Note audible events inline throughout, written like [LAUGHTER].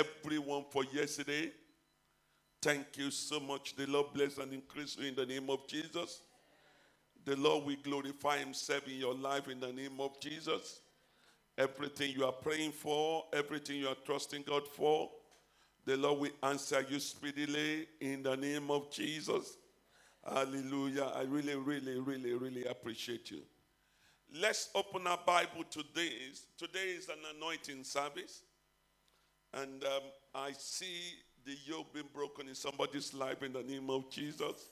everyone for yesterday. Thank you so much. The Lord bless and increase you in the name of Jesus. The Lord will glorify Himself in your life in the name of Jesus. Everything you are praying for, everything you are trusting God for, the Lord will answer you speedily in the name of Jesus. Hallelujah. I really, really, really, really appreciate you. Let's open our Bible today. Today is an anointing service. And um, I see the yoke being broken in somebody's life in the name of Jesus.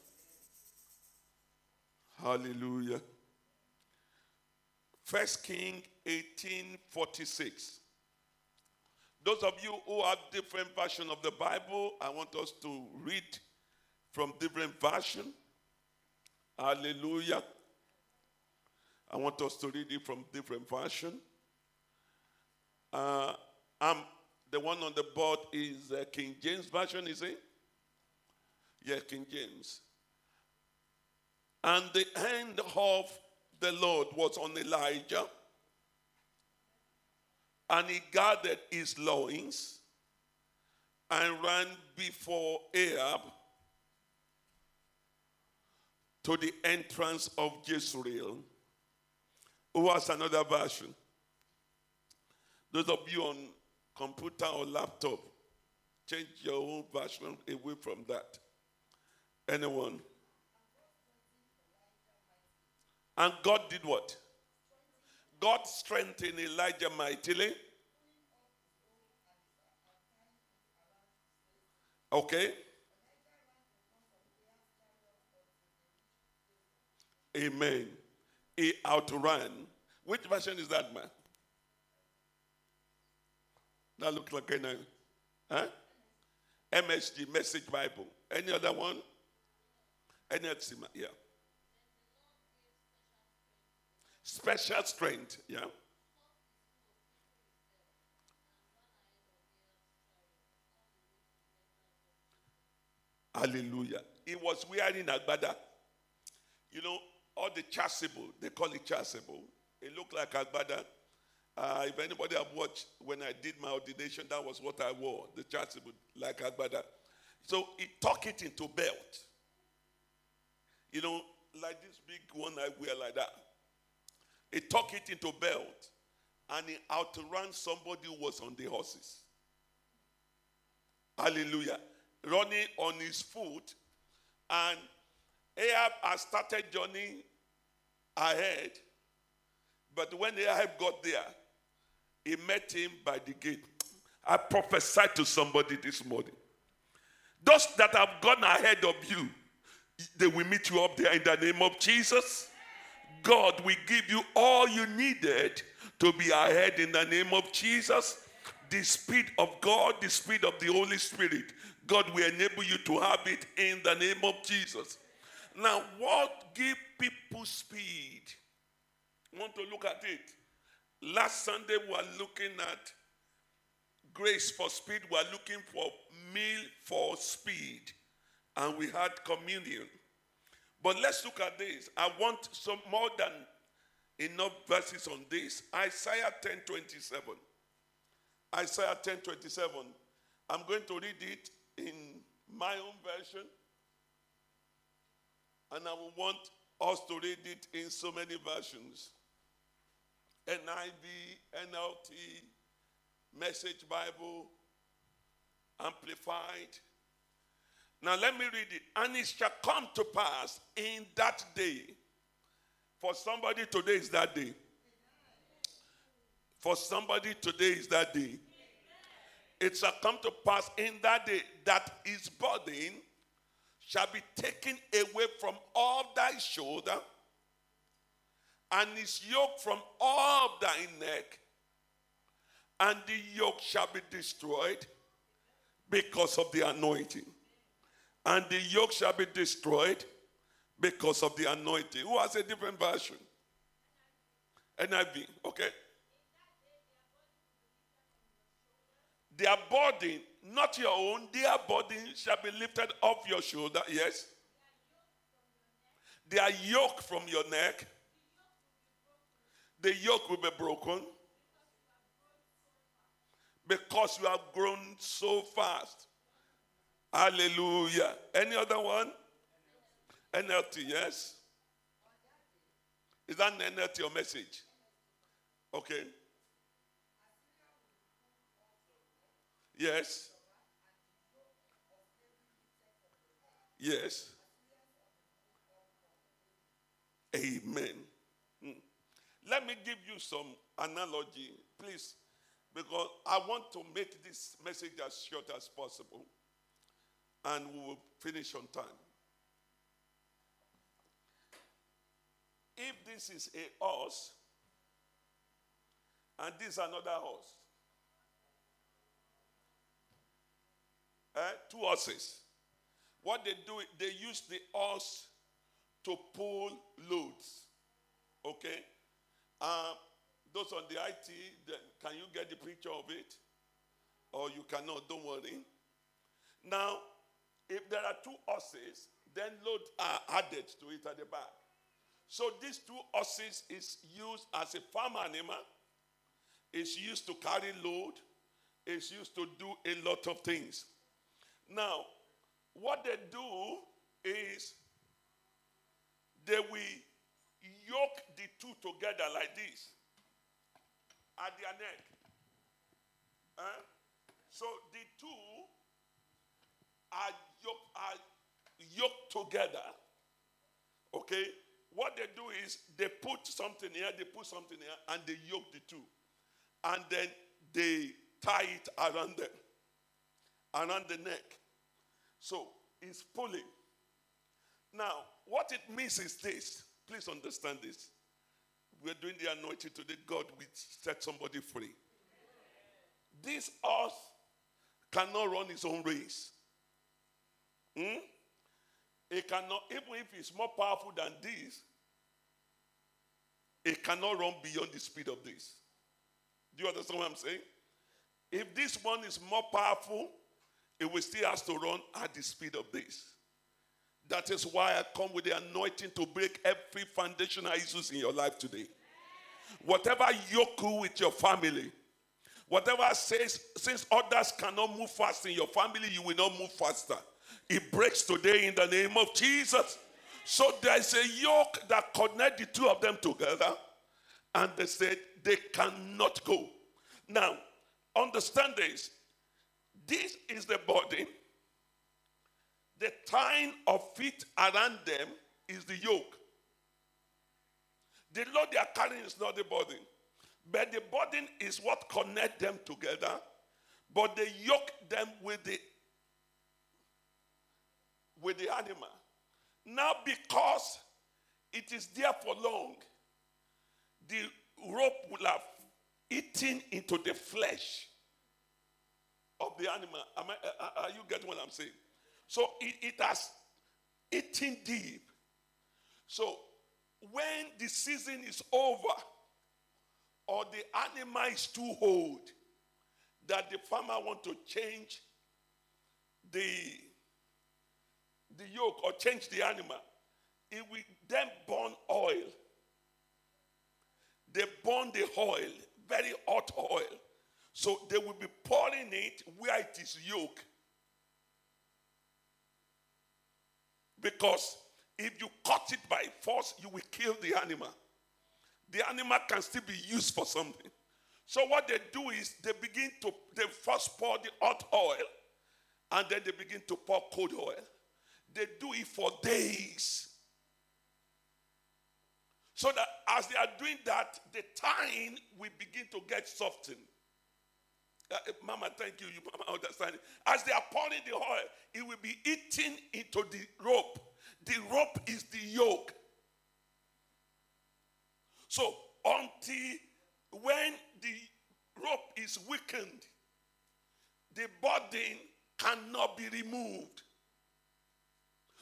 Hallelujah. First King 1846. Those of you who have different version of the Bible, I want us to read from different version. Hallelujah. I want us to read it from different version. Uh, I'm, the one on the board is uh, King James version, is it? Yeah, King James. And the hand of the Lord was on Elijah, and he gathered his loins and ran before Ahab to the entrance of Jezreel. Who has another version? Those of you on computer or laptop, change your own version away from that. Anyone? And God did what? God strengthened Elijah mightily. Okay? Amen. He outran. Which version is that, man? That looks like a huh? MSG, Message Bible. Any other one? Any other? Yeah. Special strength. Yeah. Hallelujah. He was wearing agbada. You know, all the chasuble, they call it chasuble. It looked like agbada. Uh, if anybody have watched when I did my ordination, that was what I wore, the chasuble, like agbada. So he tuck it into belt. You know, like this big one I wear like that. He tuck it into belt and he outran somebody who was on the horses. Hallelujah. Running on his foot. And Ahab has started journey ahead. But when Ahab got there, he met him by the gate. I prophesied to somebody this morning. Those that have gone ahead of you, they will meet you up there in the name of Jesus. God will give you all you needed to be ahead in the name of Jesus. The speed of God, the speed of the Holy Spirit, God will enable you to have it in the name of Jesus. Now, what give people speed? Want to look at it? Last Sunday, we were looking at grace for speed. We are looking for meal for speed. And we had communion. But let's look at this. I want some more than enough verses on this. Isaiah 10 27. Isaiah 10 27. I'm going to read it in my own version. And I will want us to read it in so many versions NIV, NLT, Message Bible, Amplified. Now let me read it. And it shall come to pass in that day. For somebody, today is that day. For somebody, today is that day. It shall come to pass in that day that his burden shall be taken away from all thy shoulder, and his yoke from off thy neck, and the yoke shall be destroyed because of the anointing. And the yoke shall be destroyed because of the anointing. Who has a different version? NIV, okay? Their burden, not your own, their burden shall be lifted off your shoulder. Yes. Their yoke from your neck. The yoke will be broken because you have grown so fast. Hallelujah. Any other one? NLT, yes? Is that an NLT your message? Okay. Yes. Yes. Amen. Let me give you some analogy, please, because I want to make this message as short as possible and we will finish on time. If this is a horse and this is another horse, eh, two horses, what they do, they use the horse to pull loads. Okay? Uh, those on the IT, can you get the picture of it? Or you cannot, don't worry. Now, if there are two horses, then load are added to it at the back. So these two horses is used as a farm animal. It's used to carry load. It's used to do a lot of things. Now, what they do is they will yoke the two together like this at their neck. Huh? So the two are yoked, are yoked together. Okay? What they do is they put something here, they put something here, and they yoke the two. And then they tie it around them, around the neck. So it's pulling. Now, what it means is this. Please understand this. We're doing the anointing today. God will set somebody free. This earth cannot run its own race. Hmm? It cannot, even if it's more powerful than this, it cannot run beyond the speed of this. Do you understand what I'm saying? If this one is more powerful, it will still has to run at the speed of this. That is why I come with the anointing to break every foundational issues in your life today. Whatever yoke with your family, whatever says, since others cannot move fast in your family, you will not move faster. It breaks today in the name of Jesus. So there's a yoke that connect the two of them together, and they said they cannot go. Now, understand this. This is the body. The tying of feet around them is the yoke. The load they are carrying is not the burden, but the burden is what connect them together. But they yoke them with the with the animal. Now, because it is there for long, the rope will have eaten into the flesh of the animal. I, uh, uh, are you getting what I'm saying? So it, it has eaten deep. So when the season is over, or the animal is too old, that the farmer want to change the the yoke or change the animal, it will then burn oil. They burn the oil, very hot oil. So they will be pouring it where it is yoke. Because if you cut it by force, you will kill the animal. The animal can still be used for something. So what they do is they begin to they first pour the hot oil and then they begin to pour cold oil. They do it for days. So that as they are doing that, the tying will begin to get softened. Uh, Mama, thank you. You Mama understand it. As they are pouring the oil, it will be eaten into the rope. The rope is the yoke. So until when the rope is weakened, the burden cannot be removed.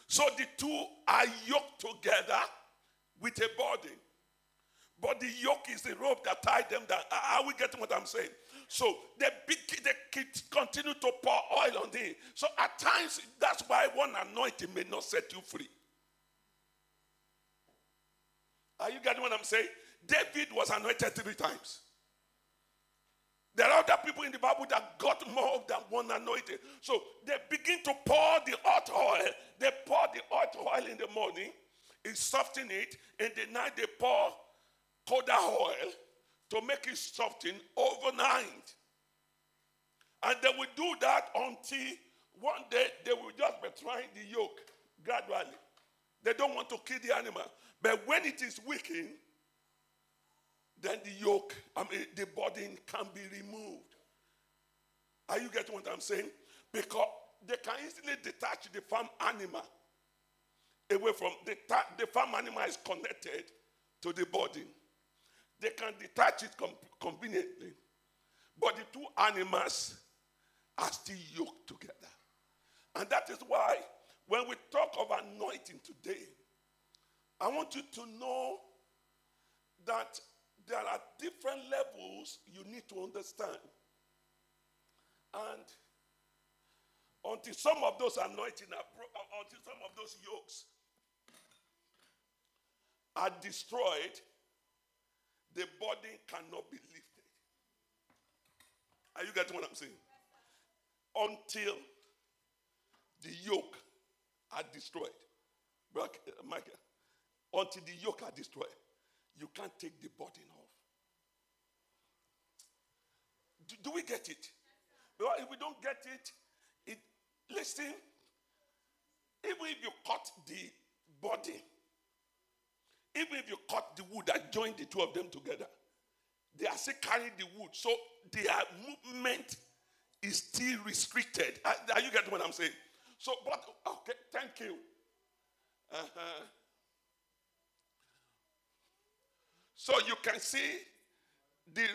So the two are yoked together with a body. But the yoke is the rope that tied them down. Are we getting what I'm saying? So they, they continue to pour oil on them. So at times, that's why one anointing may not set you free. Are you getting what I'm saying? David was anointed three times. There are other people in the Bible that got more than one anointing. So they begin to pour the hot oil. They pour the hot oil in the morning, it soften it. In the night, they pour colder oil to make it soften overnight. And they will do that until one day they will just be trying the yoke gradually. They don't want to kill the animal. But when it is weakened, then the yoke, I mean, the burden can be removed. Are you getting what I'm saying? Because they can easily detach the farm animal away from the, the farm animal is connected to the body. They can detach it com- conveniently, but the two animals are still yoked together. And that is why when we talk of anointing today, I want you to know that there are different levels you need to understand. And until some of those anointing are bro- uh, until some of those yokes are destroyed, the body cannot be lifted. Are you getting what I'm saying? Until the yoke are destroyed. Uh, Michael, uh, until the yoke are destroyed, you can't take the burden off. Do, do we get it? Well, if we don't get it, it listen, even if you cut the body, even if you cut the wood and join the two of them together, they are still carrying the wood. So their movement is still restricted. Are, are you getting what I'm saying? So, but okay, thank you. Uh-huh. So you can see the [LAUGHS]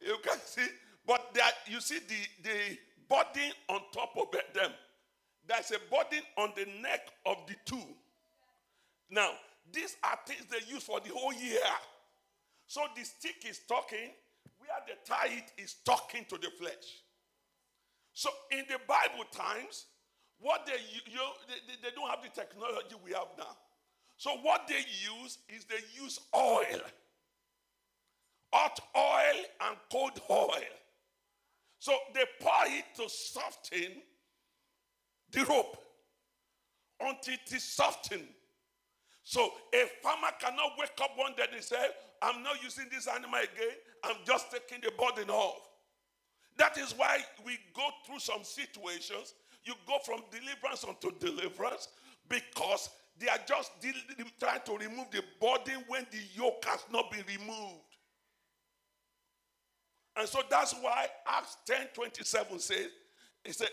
you can see, but that you see the the body on top of them. There's a body on the neck of the two. Now, these are things they use for the whole year. So the stick is talking, where the tie is talking to the flesh. So in the Bible times, what they you, they, they don't have the technology we have now. So what they use is they use oil, hot oil and cold oil. So they pour it to soften the rope until it is softened. So a farmer cannot wake up one day and say, I'm not using this animal again. I'm just taking the burden off. That is why we go through some situations. You go from deliverance unto deliverance because they are just trying to remove the burden when the yoke has not been removed. And so that's why Acts 10 27 says, it said,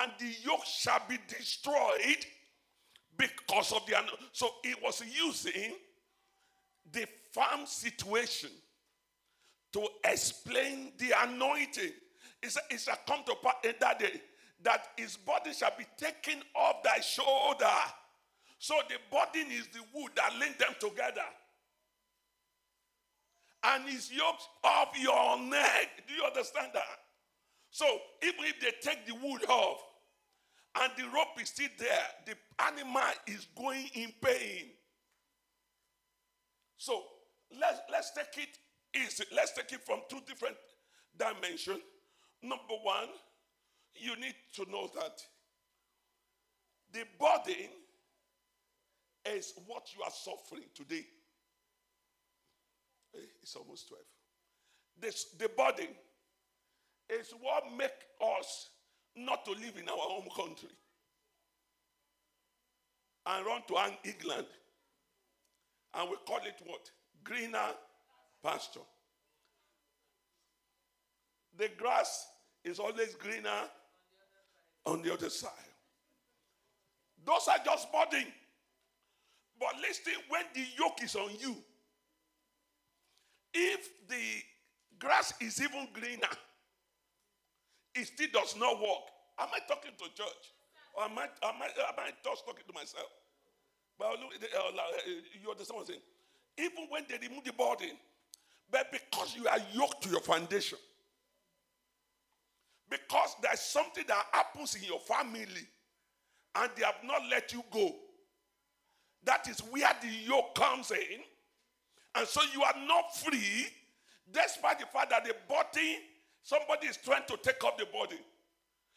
and the yoke shall be destroyed because of the. So he was using the farm situation to explain the anointing. It shall come to pass in eh, that day that his body shall be taken off thy shoulder. So the burden is the wood that link them together. And his yoke off your neck. Do you understand that? So even if they take the wood off and the rope is still there, the animal is going in pain. So let's, let's take it easy. Let's take it from two different dimensions. Number one, you need to know that the burden is what you are suffering today. Eh, it's almost 12. This, the burden is what make us not to live in our home country and run to an England. And we call it what? Greener pasture. The grass is always greener on the other side. Those are just burden. But listen, when the yoke is on you, if the grass is even greener, it still does not work. Am I talking to church? Or am I, am I, am I just talking to myself? But look, uh, uh, you understand what I'm saying? Even when they remove the burden, but because you are yoked to your foundation, because there's something that happens in your family and they have not let you go. That is where the yoke comes in. And so you are not free. Despite the fact that the body, somebody is trying to take up the body.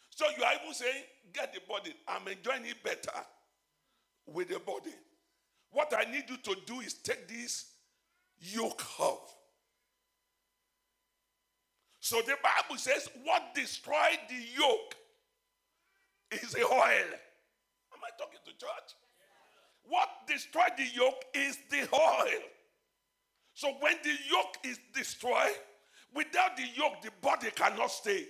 So you are even saying, get the body. I'm enjoying it better with the body. What I need you to do is take this yoke off. So the Bible says, what destroyed the yoke is the oil. Am I talking to church? What destroyed the yoke is the oil. So when the yoke is destroyed, without the yoke, the body cannot stay.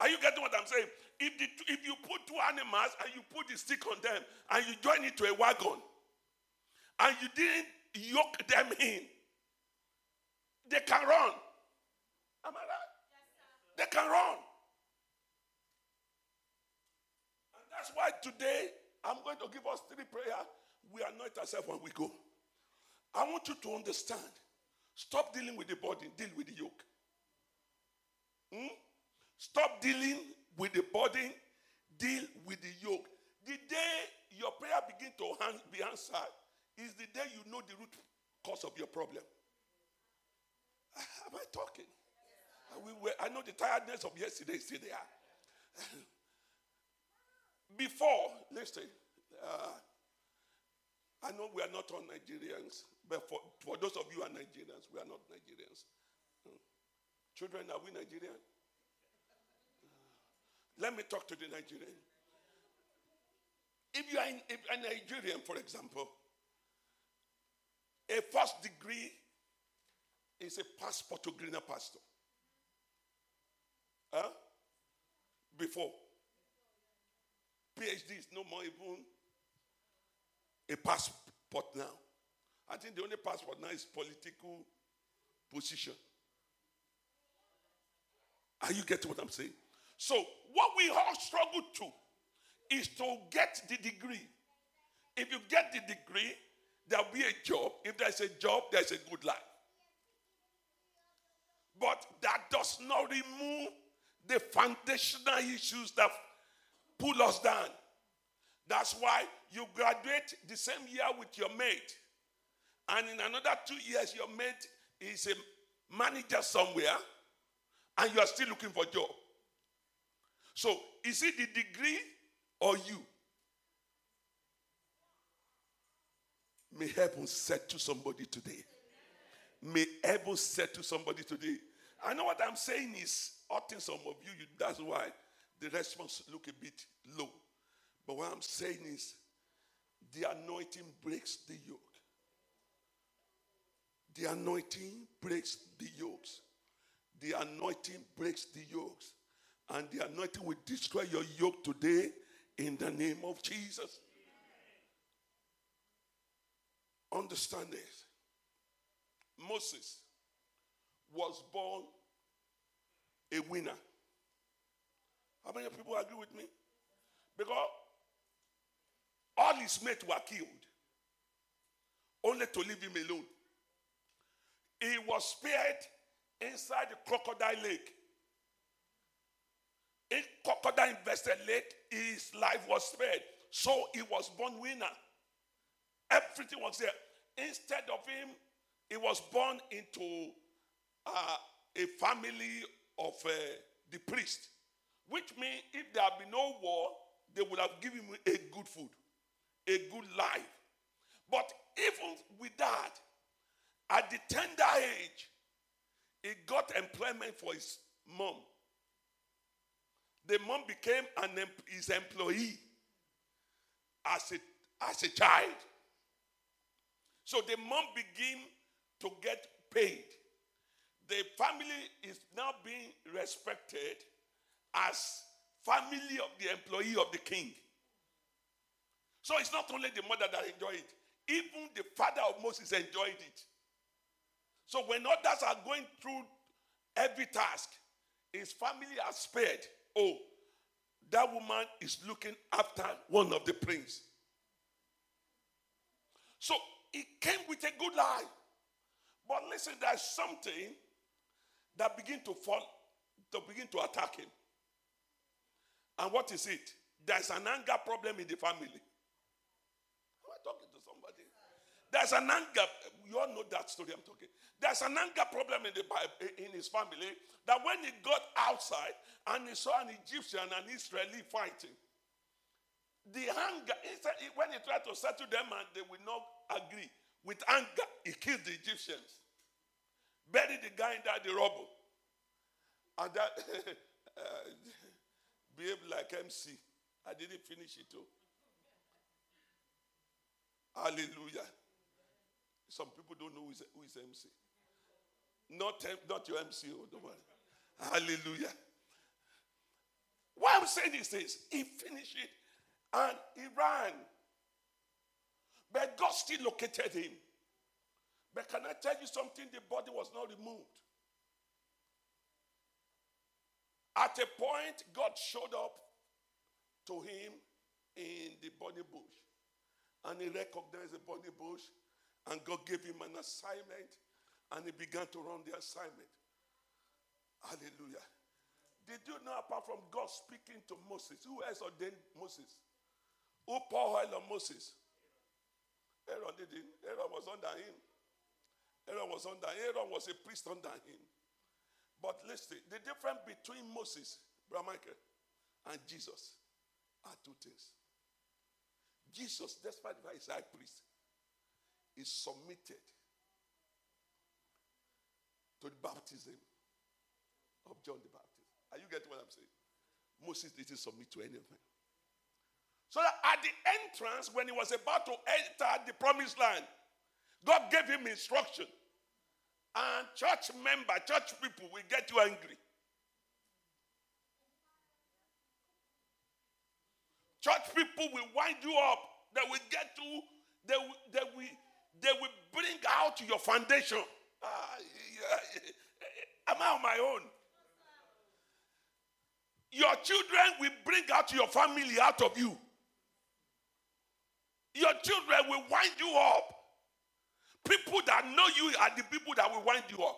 Are you getting what I'm saying? If, the, if you put two animals and you put the stick on them and you join it to a wagon and you didn't yoke them in, they can run. Am I right? Yes, they can run. And that's why today I'm going to give us three prayer. We anoint ourselves when we go. I want you to understand. Stop dealing with the body, deal with the yoke. Hmm? Stop dealing with the body, deal with the yoke. The day your prayer begin to be answered is the day you know the root cause of your problem. Am I talking? I know the tiredness of yesterday is still there. [LAUGHS] Before, listen, uh, I know we are not all Nigerians, but for, for those of you who are Nigerians, we are not Nigerians. Hmm. Children, are we Nigerian? Uh, let me talk to the Nigerian. If you are in, if a Nigerian, for example, a first degree is a passport to greener pastor. Huh? Before. PhD is no more even a passport now. I think the only passport now is political position. Are you getting what I'm saying? So, what we all struggle to is to get the degree. If you get the degree, there'll be a job. If there's a job, there's a good life. But that does not remove the foundational issues that pull us down. That's why you graduate the same year with your mate. And in another two years, your mate is a manager somewhere and you are still looking for a job. So, is it the degree or you? May heaven to somebody today. May heaven to somebody today. I know what I'm saying is hurting some of you. That's why the response look a bit low. But what I'm saying is the anointing breaks the yoke. The anointing breaks the yokes. The anointing breaks the yokes. And the anointing will destroy your yoke today in the name of Jesus. Understand this. Moses was born a winner. How many people agree with me? Because all his mates were killed, only to leave him alone. He was spared inside the crocodile lake. In crocodile invested lake, his life was spared. So he was born winner. Everything was there. Instead of him, he was born into uh, a family of uh, the priest, which means if there had been no war, they would have given him a good food, a good life. But even with that, at the tender age, he got employment for his mom. The mom became an, his employee as a, as a child. So the mom began to get paid. The family is now being respected as family of the employee of the king. So it's not only the mother that enjoyed it, even the father of Moses enjoyed it. So when others are going through every task, his family are spared. Oh, that woman is looking after one of the prince. So he came with a good life. But listen, there's something that begin to fall, to begin to attack him. And what is it? There's an anger problem in the family. Am I talking to somebody? There's an anger. You all know that story I'm talking. There's an anger problem in the Bible, in his family that when he got outside and he saw an Egyptian and Israeli fighting, the anger, when he tried to settle them and they will not agree, with anger, he killed the Egyptians, buried the guy inside the rubble. And that [LAUGHS] uh, behaved like MC. I didn't finish it too. Hallelujah. Some people don't know who is, who is MC. Not, not your MC, oh, don't worry. Hallelujah. Why I'm saying this is he finished it and he ran. But God still located him. But can I tell you something? The body was not removed. At a point, God showed up to him in the burning bush. And he recognized the burning bush. And God gave him an assignment. And he began to run the assignment. Hallelujah. Did you know, apart from God speaking to Moses, who else ordained Moses? Who poured oil on Moses? Aaron didn't. Aaron was under him. Aaron was under Aaron was a priest under him. But listen, the difference between Moses, Brother Michael, and Jesus are two things. Jesus, despite that he's high priest, is submitted to the baptism of John the Baptist. Are you getting what I'm saying? Moses didn't submit to anything. So that at the entrance, when he was about to enter the promised land, God gave him instruction. And church member, church people will get you angry. Church people will wind you up. They will get you, they they will, they will bring out your foundation. Ah, am I on my own? Your children will bring out your family out of you. Your children will wind you up. People that know you are the people that will wind you up.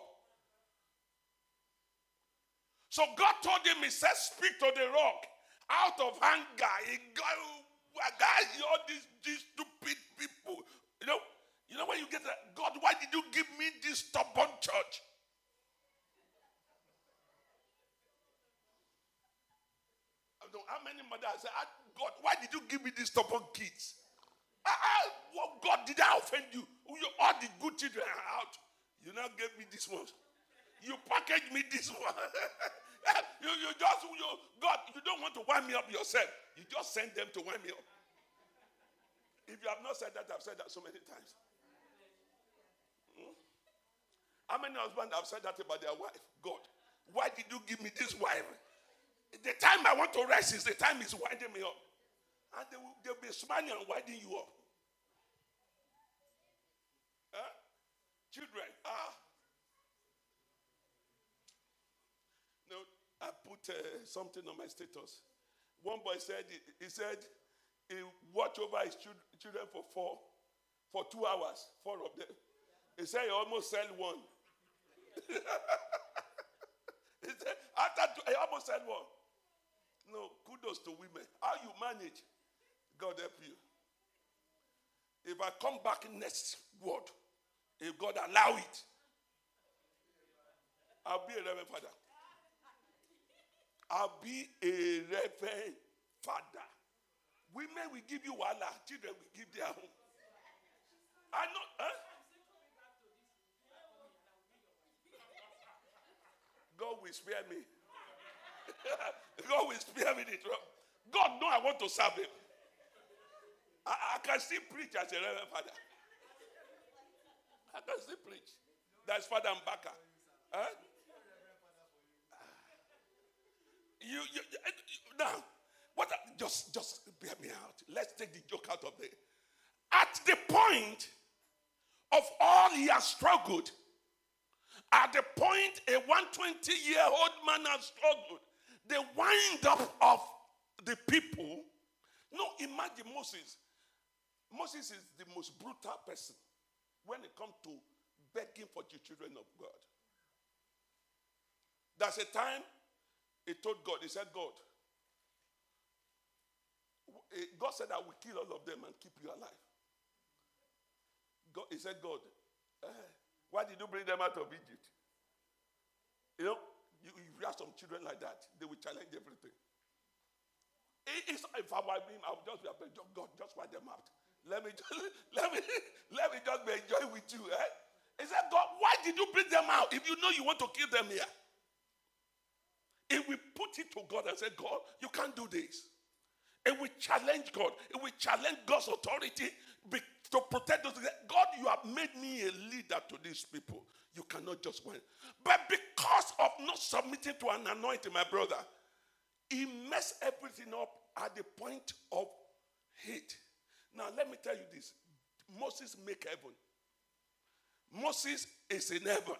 So God told him, He said, Speak to the rock out of anger. He got, guys, all these, these stupid people. You know, you know when you get that, God, why did you give me this stubborn church? I don't know how many mothers say, ah, God, why did you give me these stubborn kids? Ah, ah, what God did I offend you? you? All the good children are out. You now gave me this one. You package me this one. [LAUGHS] you, you just, you, God, you don't want to wind me up yourself. You just send them to wind me up. If you have not said that, I've said that so many times. Hmm? How many husbands have said that about their wife? God, why did you give me this wife? The time I want to rest is the time he's winding me up. And they will, they'll be smiling and winding you up. Huh? Children, ah. No, I put uh, something on my status. One boy said, he, he said, he watched over his children for four, for two hours, four of them. He said he almost sell one. [LAUGHS] after he almost said one. No, kudos to women. How you manage? God help you. If I come back next word, if God allow it, I'll be a reverend father. I'll be a reverend father. Women will give you wala, children will give their home. I know, huh? God will spare me. [LAUGHS] God will spare me the trouble. God know I want to serve him. I, I can still preach as a reverend father. I can still preach. That's Father Mbaka. Huh? You, you, you, now, what? Just, just bear me out. Let's take the joke out of there. At the point of all he has struggled, at the point a 120 year old man has struggled, the wind up of the people. No, imagine Moses. Moses is the most brutal person when it comes to begging for the children of God. There's a time he told God, he said, God, God said, I will kill all of them and keep you alive. God, he said, God, uh, why did you bring them out of Egypt? You know, you, if you have some children like that, they will challenge everything. It's, if I were him, I would just be like, God, just wipe them out. Let me, just, [LAUGHS] let me, [LAUGHS] let me just be enjoying with you. Eh? He said, God, why did you bring them out if you know you want to kill them here? If we put it to God and say, God, you can't do this. It will challenge God. It will challenge God's authority to protect those. God, you have made me a leader to these people. You cannot just win. But because of not submitting to an anointing, my brother, he messed everything up at the point of hate. Now, let me tell you this Moses make heaven. Moses is in heaven.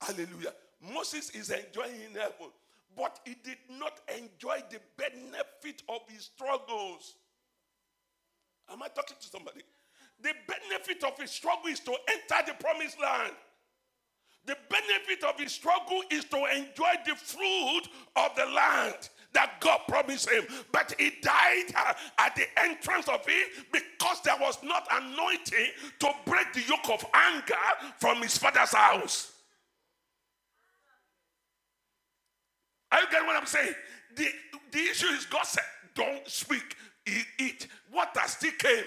Hallelujah. Moses is enjoying in heaven, but he did not enjoy the benefit of his struggles. Am I talking to somebody? The benefit of his struggle is to enter the promised land. The benefit of his struggle is to enjoy the fruit of the land that God promised him. But he died uh, at the entrance of it because there was not anointing to break the yoke of anger from his father's house. Are you getting what I'm saying? The, the issue is God said, don't speak, eat, eat. Water still came.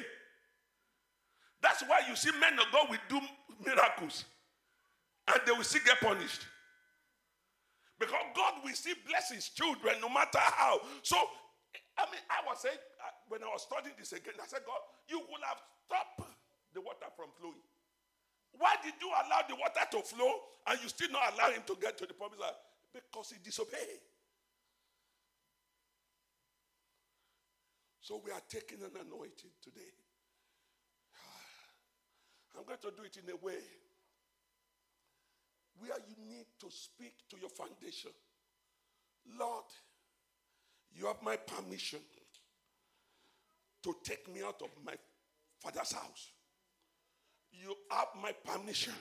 That's why you see men of God will do miracles and they will still get punished. Because God will still bless his children no matter how. So, I mean, I was saying, uh, when I was studying this again, I said, God, you would have stopped the water from flowing. Why did you allow the water to flow and you still not allow him to get to the promised land? Because he disobeyed. So we are taking an anointing today. [SIGHS] I'm going to do it in a way where you need to speak to your foundation. Lord, you have my permission to take me out of my father's house. You have my permission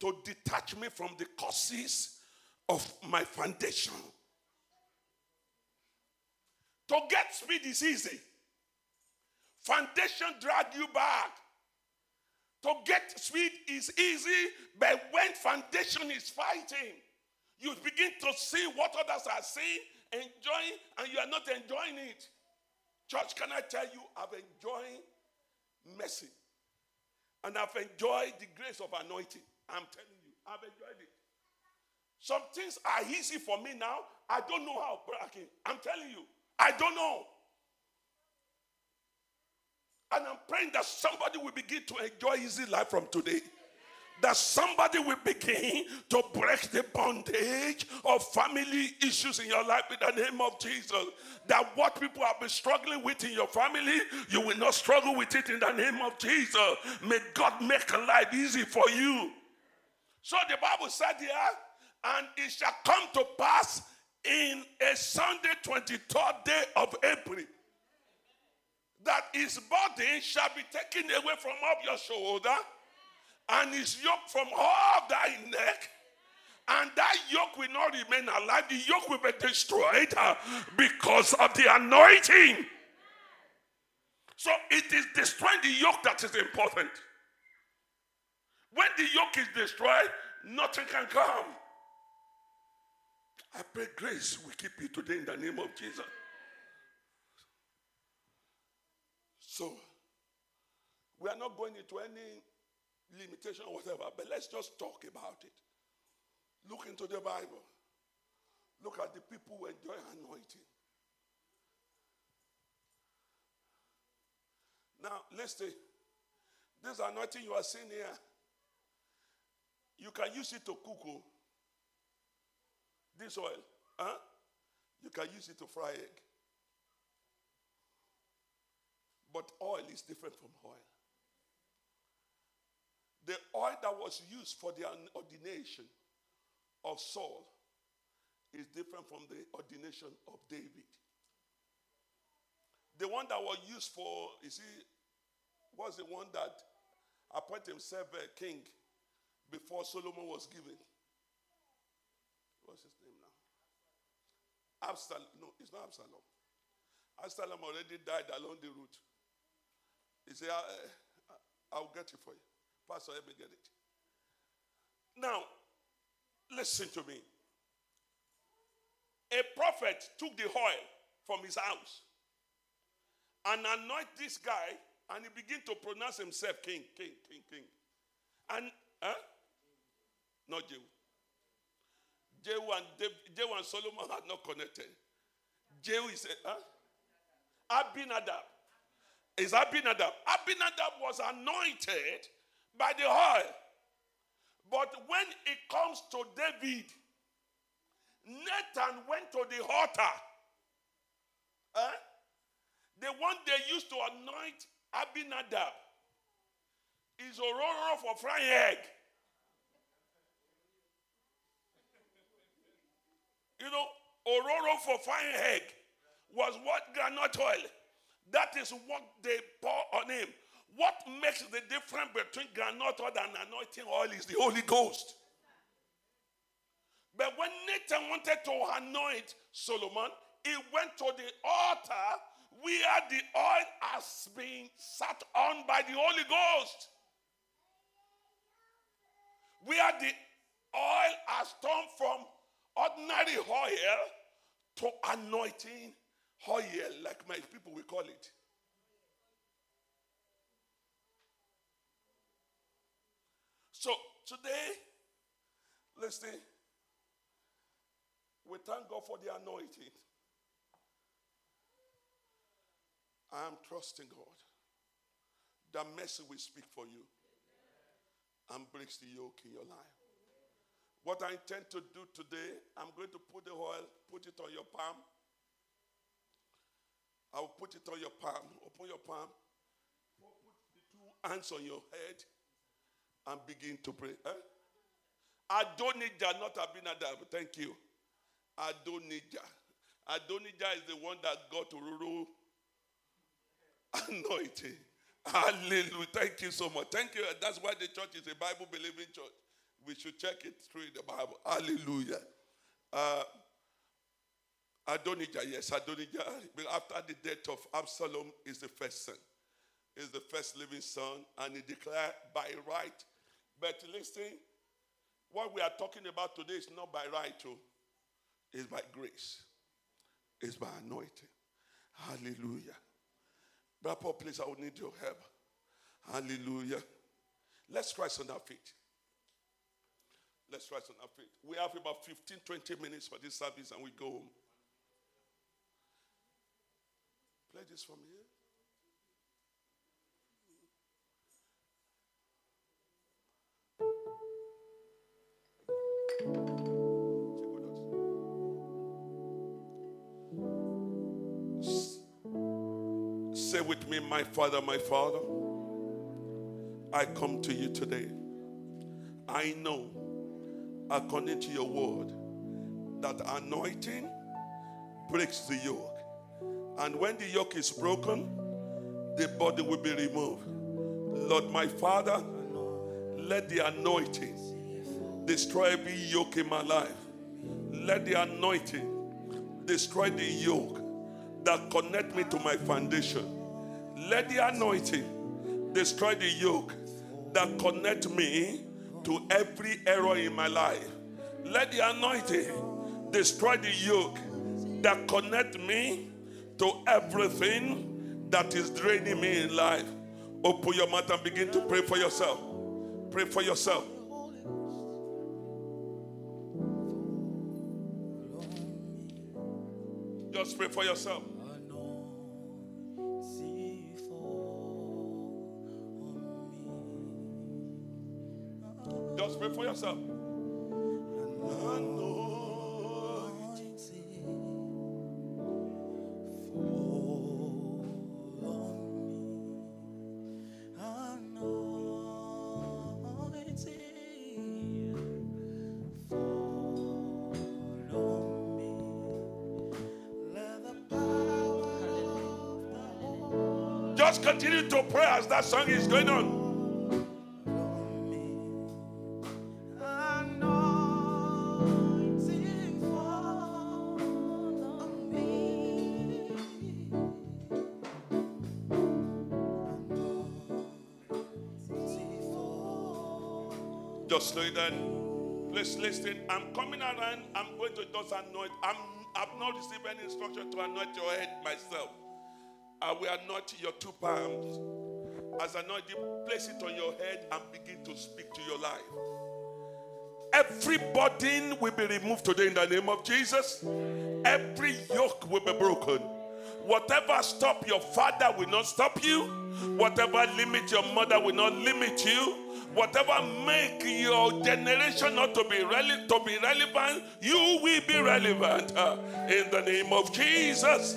to detach me from the causes of my foundation. To get speed is easy. Foundation drag you back. To get speed is easy, but when foundation is fighting, you begin to see what others are seeing, enjoying, and you are not enjoying it. Church, can I tell you, I've enjoyed mercy. And I've enjoyed the grace of anointing. I'm telling you, I've enjoyed it. Some things are easy for me now. I don't know how. I'm telling you, I don't know. And I'm praying that somebody will begin to enjoy easy life from today. That somebody will begin to break the bondage of family issues in your life in the name of Jesus. That what people have been struggling with in your family, you will not struggle with it in the name of Jesus. May God make life easy for you. So the Bible said here, and it shall come to pass in a Sunday, 23rd day of April that his body shall be taken away from off your shoulder and his yoke from off thy neck and that yoke will not remain alive. The yoke will be destroyed uh, because of the anointing. So it is destroying the yoke that is important. When the yoke is destroyed, nothing can come. I pray grace will keep you today in the name of Jesus. So, we are not going into any limitation or whatever, but let's just talk about it. Look into the Bible. Look at the people who enjoy anointing. Now, listen. This anointing you are seeing here, you can use it to cook. Oh. This oil, huh? You can use it to fry egg. But oil is different from oil. The oil that was used for the ordination of Saul is different from the ordination of David. The one that was used for, you see, was the one that appointed himself a king before Solomon was given. What's his? Absalom. No, it's not Absalom. Absalom already died along the route. He said, I'll get it for you. Pastor, let me get it. Now, listen to me. A prophet took the oil from his house and anointed this guy, and he began to pronounce himself king, king, king, king. And, huh? Not Jehu. Jehu and, Jehu and Solomon are not connected. Jehu is a, huh? Abinadab. Is Abinadab. Abinadab was anointed by the oil. But when it comes to David, Nathan went to the altar. Huh? The one they used to anoint Abinadab is Aurora for frying egg. You know, Aurora for fine egg was what granite oil. That is what they pour on him. What makes the difference between granite oil and anointing oil is the Holy Ghost. But when Nathan wanted to anoint Solomon, he went to the altar where the oil has been sat on by the Holy Ghost. Where the oil has turned from ordinary oil to anointing oil, like my people will call it. So today, listen, we thank God for the anointing. I am trusting God. That mercy will speak for you and breaks the yoke in your life. What I intend to do today, I'm going to put the oil, put it on your palm. I will put it on your palm. Open your palm. Put the two hands on your head and begin to pray. Eh? Adonijah, not Abinadab. Thank you. Adonijah. Adonijah is the one that got rule anointing. Hallelujah. Thank you so much. Thank you. That's why the church is a Bible believing church. We should check it through the Bible. Hallelujah. Uh, Adonijah, yes, Adonijah, after the death of Absalom, is the first son. Is the first living son, and he declared by right. But listen, what we are talking about today is not by right, too. It's by grace. It's by anointing. Hallelujah. Brother, please, I will need your help. Hallelujah. Let's rise on our feet. Let's rise on our feet. We have about 15, 20 minutes for this service and we go home. Play this from here. Say with me, my Father, my Father, I come to you today. I know, according to your word, that anointing breaks the yoke. And when the yoke is broken, the body will be removed. Lord, my Father, let the anointing destroy every yoke in my life. Let the anointing destroy the yoke that connect me to my foundation. Let the anointing destroy the yoke that connect me to every error in my life. Let the anointing destroy the yoke that connect me to everything that is draining me in life. Open your mouth and begin to pray for yourself. Pray for yourself. Just pray for yourself. Just pray for yourself. Just continue to pray as that song is going on. Listen. I'm coming around. I'm going to just anoint. I'm, I've not received any instruction to anoint your head myself. I will anoint your two palms. As anoint you, place it on your head and begin to speak to your life. Every burden will be removed today in the name of Jesus. Every yoke will be broken. Whatever stop your father will not stop you. Whatever limit your mother will not limit you. Whatever make your generation not to be, rele- to be relevant, you will be relevant uh, in the name of Jesus.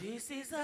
This is our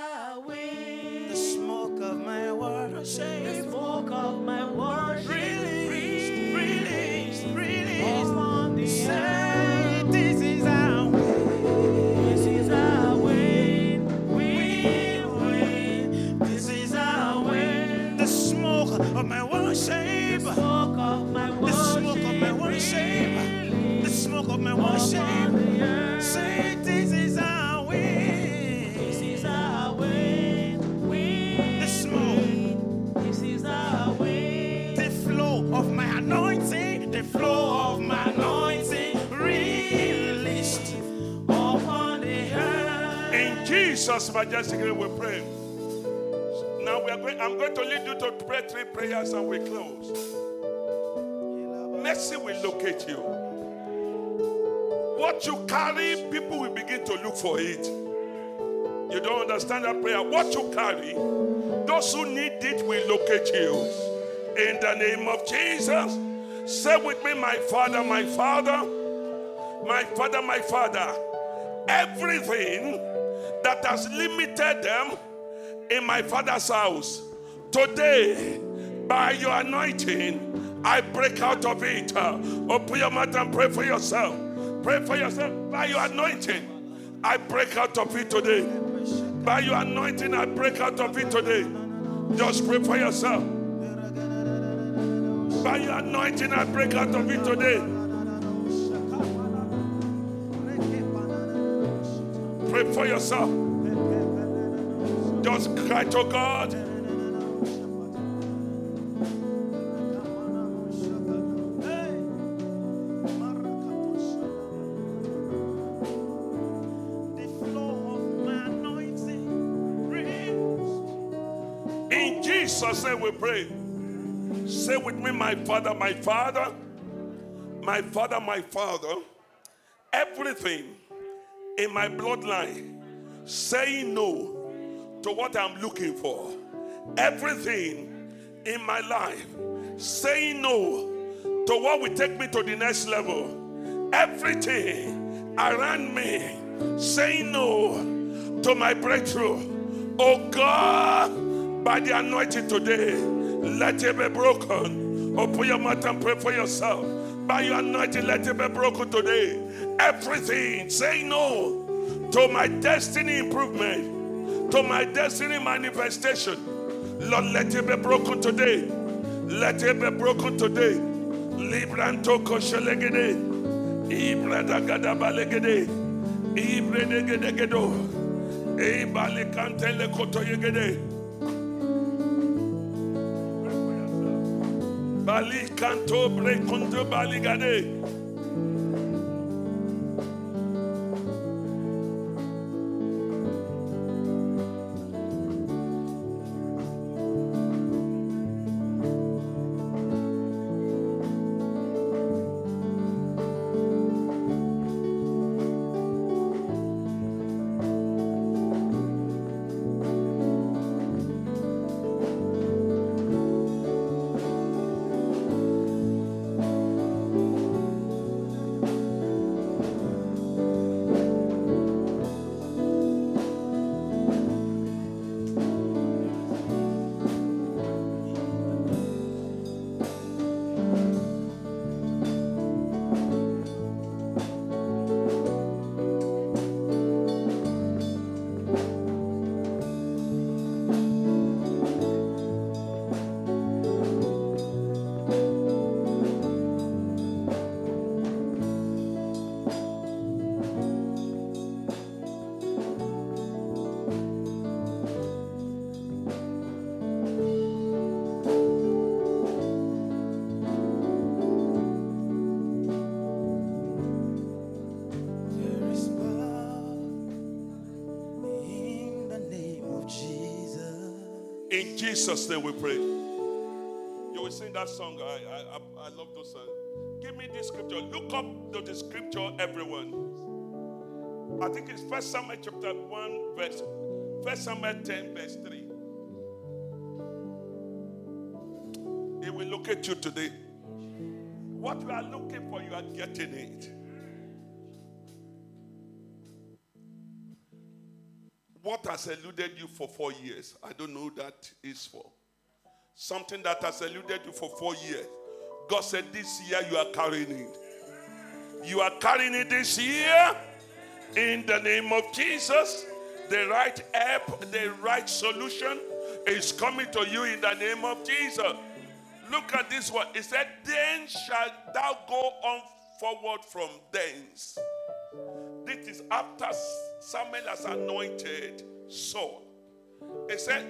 Name we pray. Now we are going, I'm going to lead you to pray three prayers and we close. Mercy will locate you. What you carry, people will begin to look for it. You don't understand that prayer. What you carry, those who need it will locate you. In the name of Jesus, say with me, my Father, my Father, my Father, my Father, everything that has limited them in my Father's house, today, by your anointing, I break out of it. Uh, Open your mouth and pray for yourself. Pray for yourself. By your anointing, I break out of it today. By your anointing, I break out of it today. Just pray for yourself. By your anointing, I break out of it today. Pray for yourself. Just cry to God. The flow of my anointing. Released. In Jesus' name we pray. Say with me, my Father, my Father, my Father, my Father, everything in my bloodline saying no to what I'm looking for, everything in my life saying no to what will take me to the next level, everything around me saying no to my breakthrough. Oh God, by the anointing today, let it be broken. Open your mouth and pray for yourself. By your anointing, let it be broken today. Everything, say no to my destiny improvement, to my destiny manifestation. Lord, let it be broken today. Let it be broken today. Libranto koshelegede. Ibrada gada balegede. Ibrede gede gedo. Ibali Jesus' name we pray. You will sing that song. I, I, I- love those songs. Give me this scripture. Look up the scripture, everyone. I think it's First Samuel chapter 1, verse First Samuel 10, verse 3. It will locate you today. What you are looking for, you are getting it. what has eluded you for four years? I don't know that is for. Something that has eluded you for four years. God said, This year you are carrying it. You are carrying it this year in the name of Jesus. The right help, the right solution is coming to you in the name of Jesus. Look at this one. It said, Then shall thou go on forward from thence. This is after Samuel has anointed Saul. He said,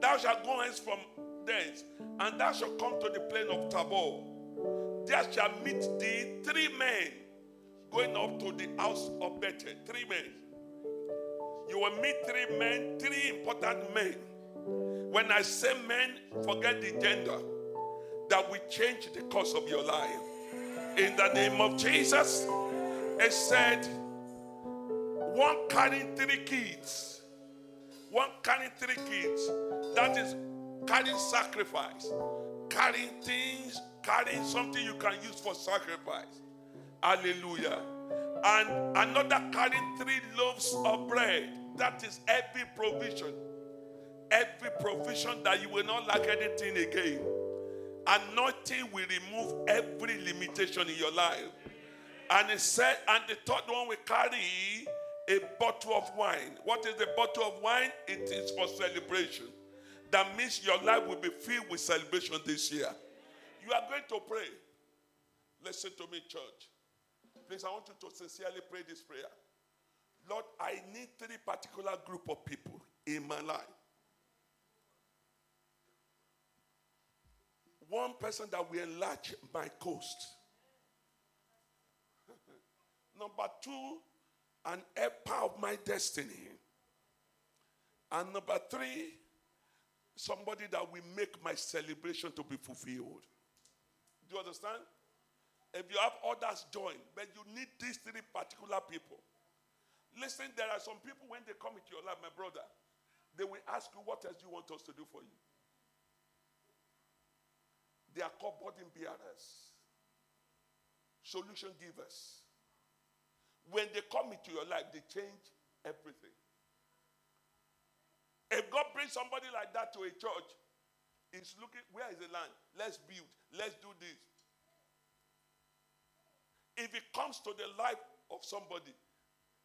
Thou shalt go hence from thence, and thou shalt come to the plain of Tabor. There shall meet thee three men going up to the house of Bethel. Three men. You will meet three men, three important men. When I say men, forget the gender. That will change the course of your life. In the name of Jesus, it said, one carrying three kids, one carrying three kids. That is carrying sacrifice, carrying things, carrying something you can use for sacrifice. Hallelujah. And another carrying three loaves of bread. That is every provision. Every provision that you will not lack anything again. Anointing will remove every limitation in your life. And he said, and the third one will carry a bottle of wine. What is the bottle of wine? It is for celebration. That means your life will be filled with celebration this year. You are going to pray. Listen to me, church. Please, I want you to sincerely pray this prayer. Lord, I need three particular group of people in my life. One person that will enlarge my coast. [LAUGHS] Number two, an helper of my destiny. And number three, somebody that will make my celebration to be fulfilled. Do you understand? If you have others join, but you need these three particular people. Listen, there are some people when they come into your life, my brother, they will ask you, What else do you want us to do for you? They are called burden bearers, solution givers. When they come into your life, they change everything. If God brings somebody like that to a church, he's looking, where is the land? Let's build, let's do this. If it comes to the life of somebody,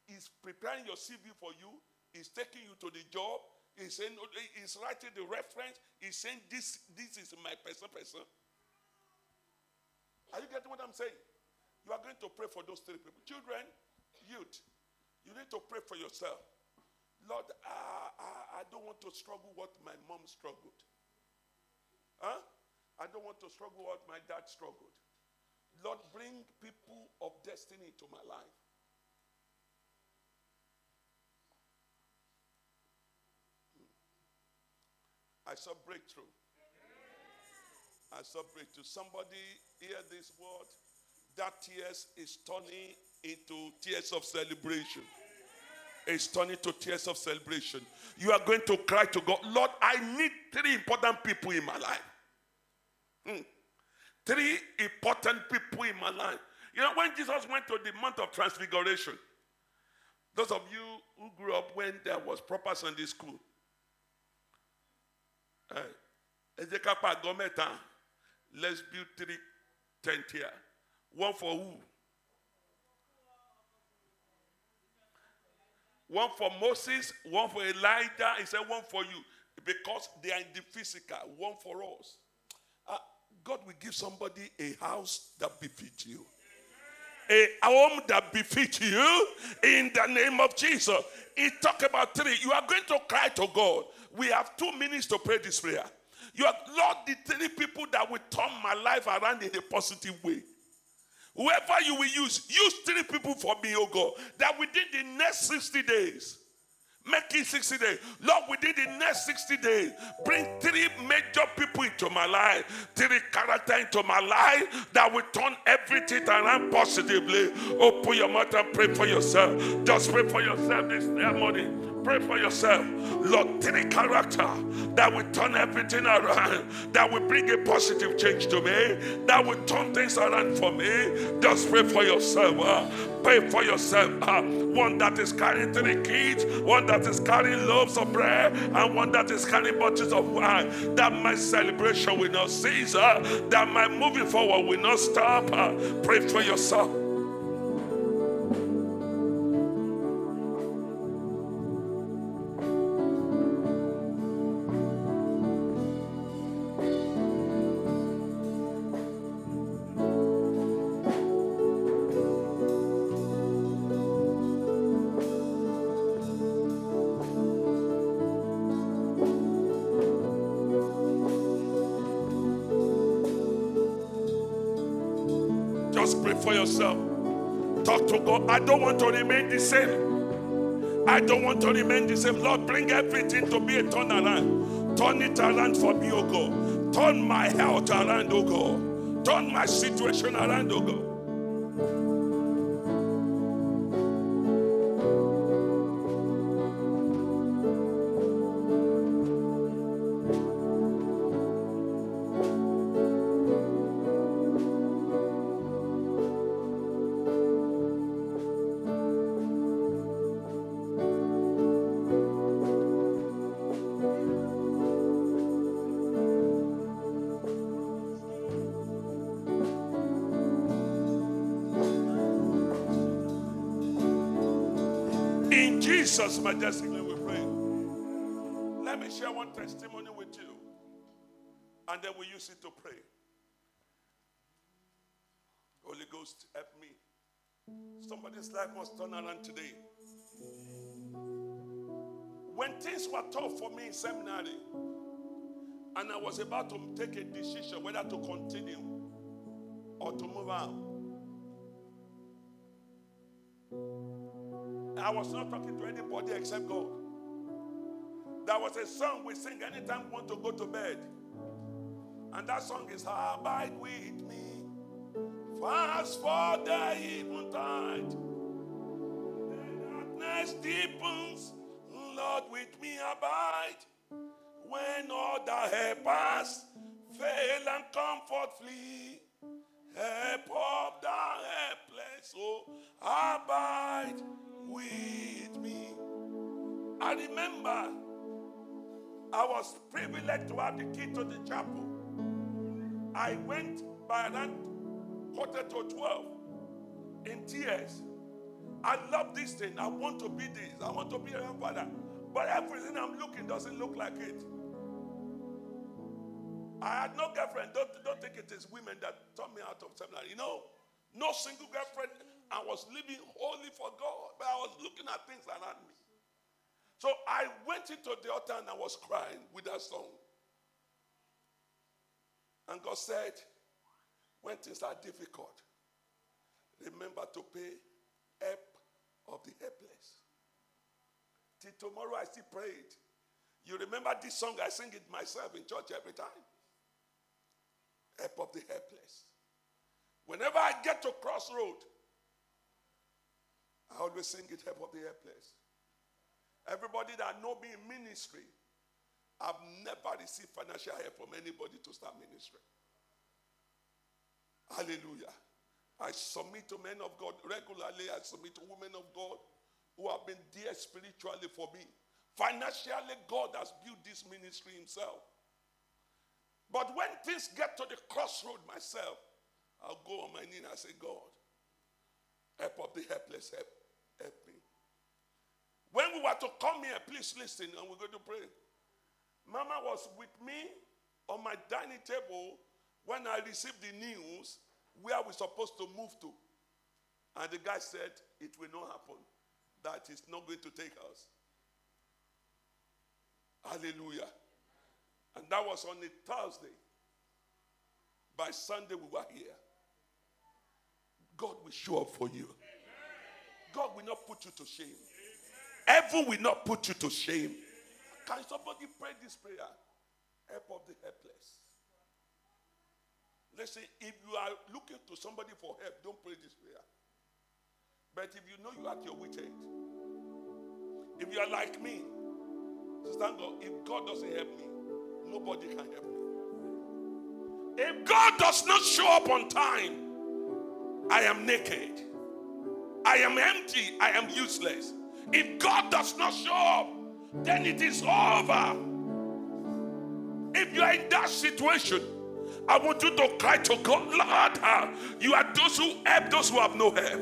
he's preparing your CV for you, he's taking you to the job, he's saying, he's writing the reference, he's saying, This, this is my person, person. Are you getting what I'm saying? You are going to pray for those three people. Children, youth, you need to pray for yourself. Lord, uh, I, I don't want to struggle what my mom struggled. Huh? I don't want to struggle what my dad struggled. Lord, bring people of destiny to my life. Hmm. I saw breakthrough. I saw breakthrough. Somebody hear this word. That tears is turning into tears of celebration. It's turning to tears of celebration. You are going to cry to God, Lord, I need three important people in my life. Hmm. Three important people in my life. You know, when Jesus went to the Mount of Transfiguration, those of you who grew up when there was proper Sunday school, uh, let's build three tent here. One for who? One for Moses, one for Elijah. He said one for you because they are in the physical. One for us. Uh, God will give somebody a house that befits you. A home that befits you in the name of Jesus. He talk about three. You are going to cry to God. We have two minutes to pray this prayer. You are, Lord, the three people that will turn my life around in a positive way. Whoever you will use, use three people for me, oh God, that within the next 60 days, make it 60 days. Lord, within the next 60 days, bring three major people into my life, three character into my life that will turn everything around positively. Open your mouth and pray for yourself. Just pray for yourself this morning. Pray for yourself. Lord, three character that will turn everything around, that will bring a positive change to me, that will turn things around for me. Just pray for yourself. uh, pray for yourself. uh, one that is carrying three kids, one that is carrying loaves of bread, and one that is carrying bottles of wine. That my celebration will not cease. uh, that my moving forward will not stop. uh, pray for yourself. For yourself. Talk to God. I don't want to remain the same. I don't want to remain the same. Lord, bring everything to be a turnaround. Turn it around for me, oh God. Turn my health around, oh God. Turn my situation around, oh God. Jesus' majestic name we pray. Let me share one testimony with you, and then we use it to pray. Holy Ghost, help me. Somebody's life must turn around today. When things were tough for me in seminary, and I was about to take a decision whether to continue or to move out, I was not talking to anybody except God. There was a song we sing anytime we want to go to bed. And that song is Abide with me. Fast for the eventide. The darkness deepens. Lord, with me abide. When other helpers fail and comfort flee. Help of the helpless, oh, abide with me. I remember I was privileged to have the key to the chapel. I went by around quarter to 12 in tears. I love this thing. I want to be this. I want to be a father. But everything I'm looking doesn't look like it. I had no girlfriend. Don't, don't think it is women that turned me out of seminary. You know, no single girlfriend. I was living wholly for God, but I was looking at things around me. So I went into the altar and I was crying with that song. And God said, when things are difficult, remember to pay help of the helpless. Till tomorrow, I still pray it. You remember this song? I sing it myself in church every time. Help of the helpless. Whenever I get to crossroad, I always sing it, help of the helpless. Everybody that know me in ministry, I've never received financial help from anybody to start ministry. Hallelujah. I submit to men of God regularly. I submit to women of God who have been there spiritually for me. Financially, God has built this ministry himself. But when things get to the crossroad myself, I'll go on my knee and I say, God, help of the helpless, help, help me. When we were to come here, please listen, and we're going to pray. Mama was with me on my dining table when I received the news where we're supposed to move to. And the guy said, It will not happen. That is not going to take us. Hallelujah. And that was on a Thursday. By Sunday, we were here. God will show up for you. God will not put you to shame. Heaven will not put you to shame. Can somebody pray this prayer? Help of the helpless. Listen, if you are looking to somebody for help, don't pray this prayer. But if you know you are at your wit's end, If you are like me, Sister God, if God doesn't help me, nobody can help me. If God does not show up on time, I am naked. I am empty. I am useless. If God does not show up, then it is over. If you are in that situation, I want you to cry to God, Lord, uh, you are those who help those who have no help.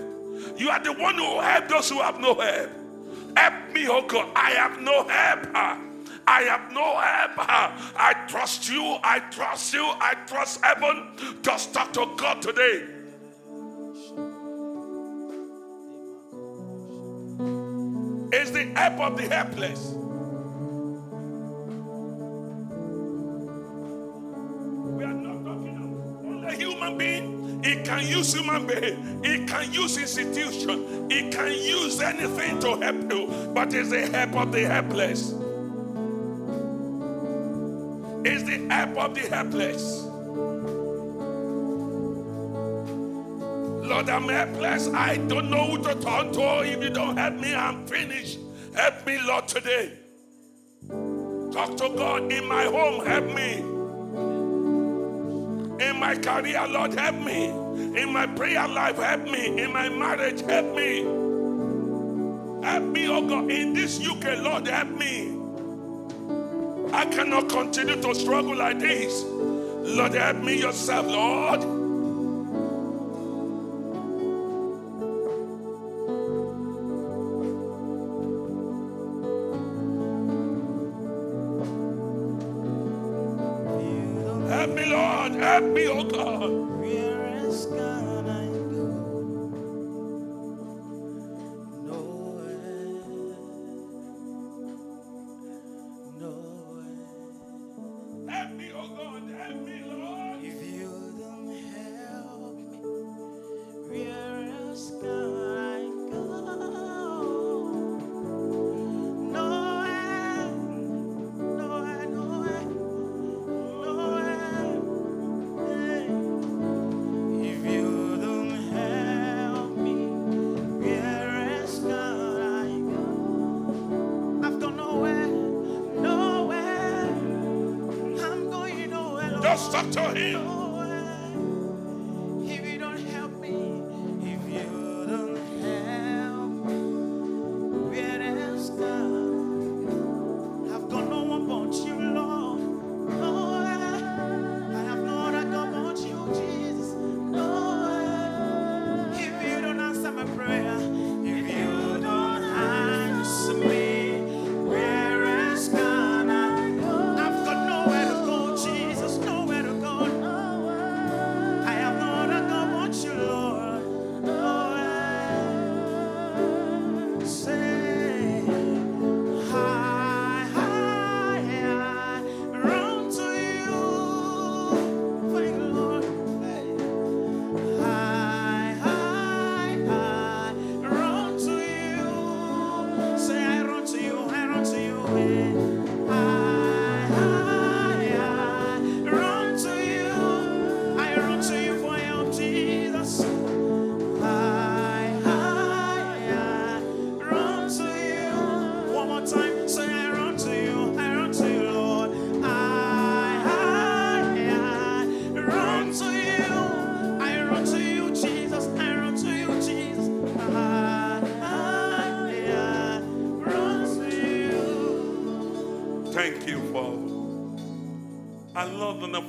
You are the one who help those who have no help. Help me, oh God. I have no help. uh, I have no help. uh, I trust you. I trust you. I trust heaven. Just talk to God today. It's the help of the helpless. We are not talking of only human being. He can use human being. It can use institution. It can use anything to help you. But it's the help of the helpless. It's the help of the helpless. Lord, I'm helpless. I don't know who to turn to. If you don't help me, I'm finished. Help me, Lord, today. Talk to God in my home. Help me. In my career, Lord, help me. In my prayer life, help me. In my marriage, help me. Help me, oh God. In this UK, Lord, help me. I cannot continue to struggle like this. Lord, help me yourself, Lord.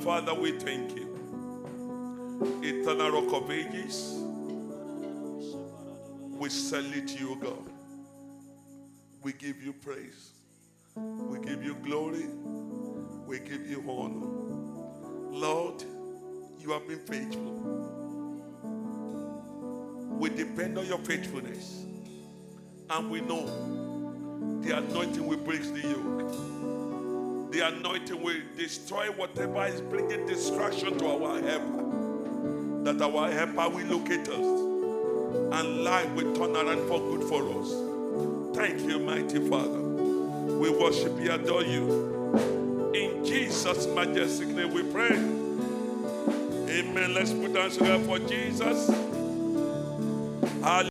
Father, we thank you. Eternal Rock of Ages, we salute you, God. We give you praise. We give you glory. We give you honor. Lord, you have been faithful. We depend on your faithfulness. And we know the anointing will break the yoke. The anointing will destroy whatever is bringing distraction to our helper. That our helper will locate us and life will turn around for good for us. Thank you, mighty Father. We worship you, adore you. In Jesus' majestic name we pray. Amen. Let's put our together for Jesus. Hallelujah.